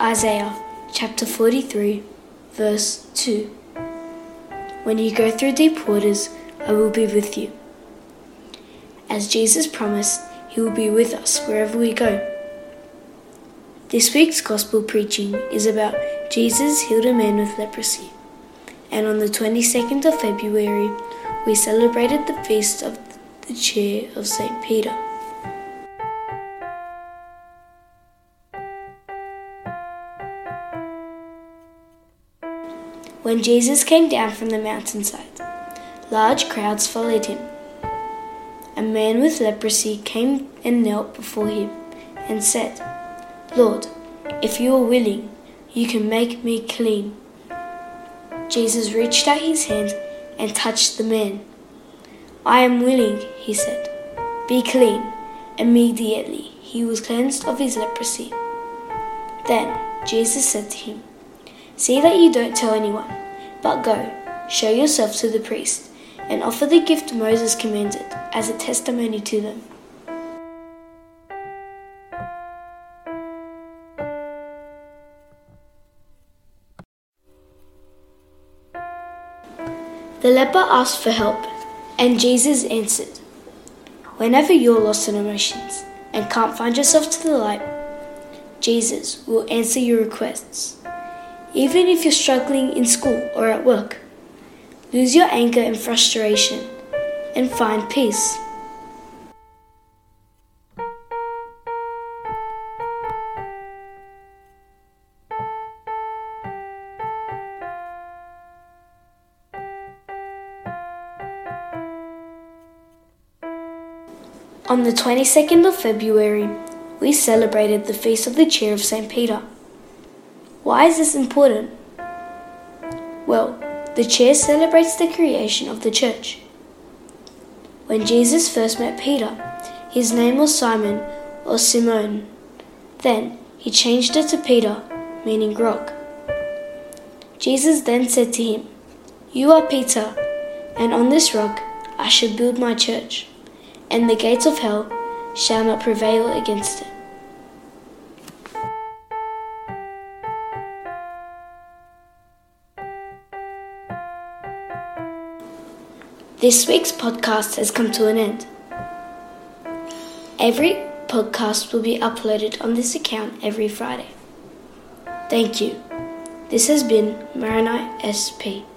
Isaiah chapter 43, verse 2. When you go through deep waters, I will be with you. As Jesus promised, He will be with us wherever we go. This week's gospel preaching is about Jesus healed a man with leprosy. And on the 22nd of February, we celebrated the feast of the chair of St. Peter. When Jesus came down from the mountainside, large crowds followed him. A man with leprosy came and knelt before him and said, Lord, if you are willing, you can make me clean. Jesus reached out his hand and touched the man. I am willing, he said. Be clean. Immediately he was cleansed of his leprosy. Then Jesus said to him, See that you don't tell anyone, but go, show yourself to the priest, and offer the gift Moses commanded as a testimony to them. The leper asked for help, and Jesus answered. Whenever you're lost in emotions and can't find yourself to the light, Jesus will answer your requests. Even if you're struggling in school or at work, lose your anger and frustration and find peace. On the 22nd of February, we celebrated the Feast of the Chair of St. Peter. Why is this important? Well, the chair celebrates the creation of the church. When Jesus first met Peter, his name was Simon or Simone. Then he changed it to Peter, meaning rock. Jesus then said to him, You are Peter, and on this rock I shall build my church and the gates of hell shall not prevail against it. This week's podcast has come to an end. Every podcast will be uploaded on this account every Friday. Thank you. This has been Maronite SP.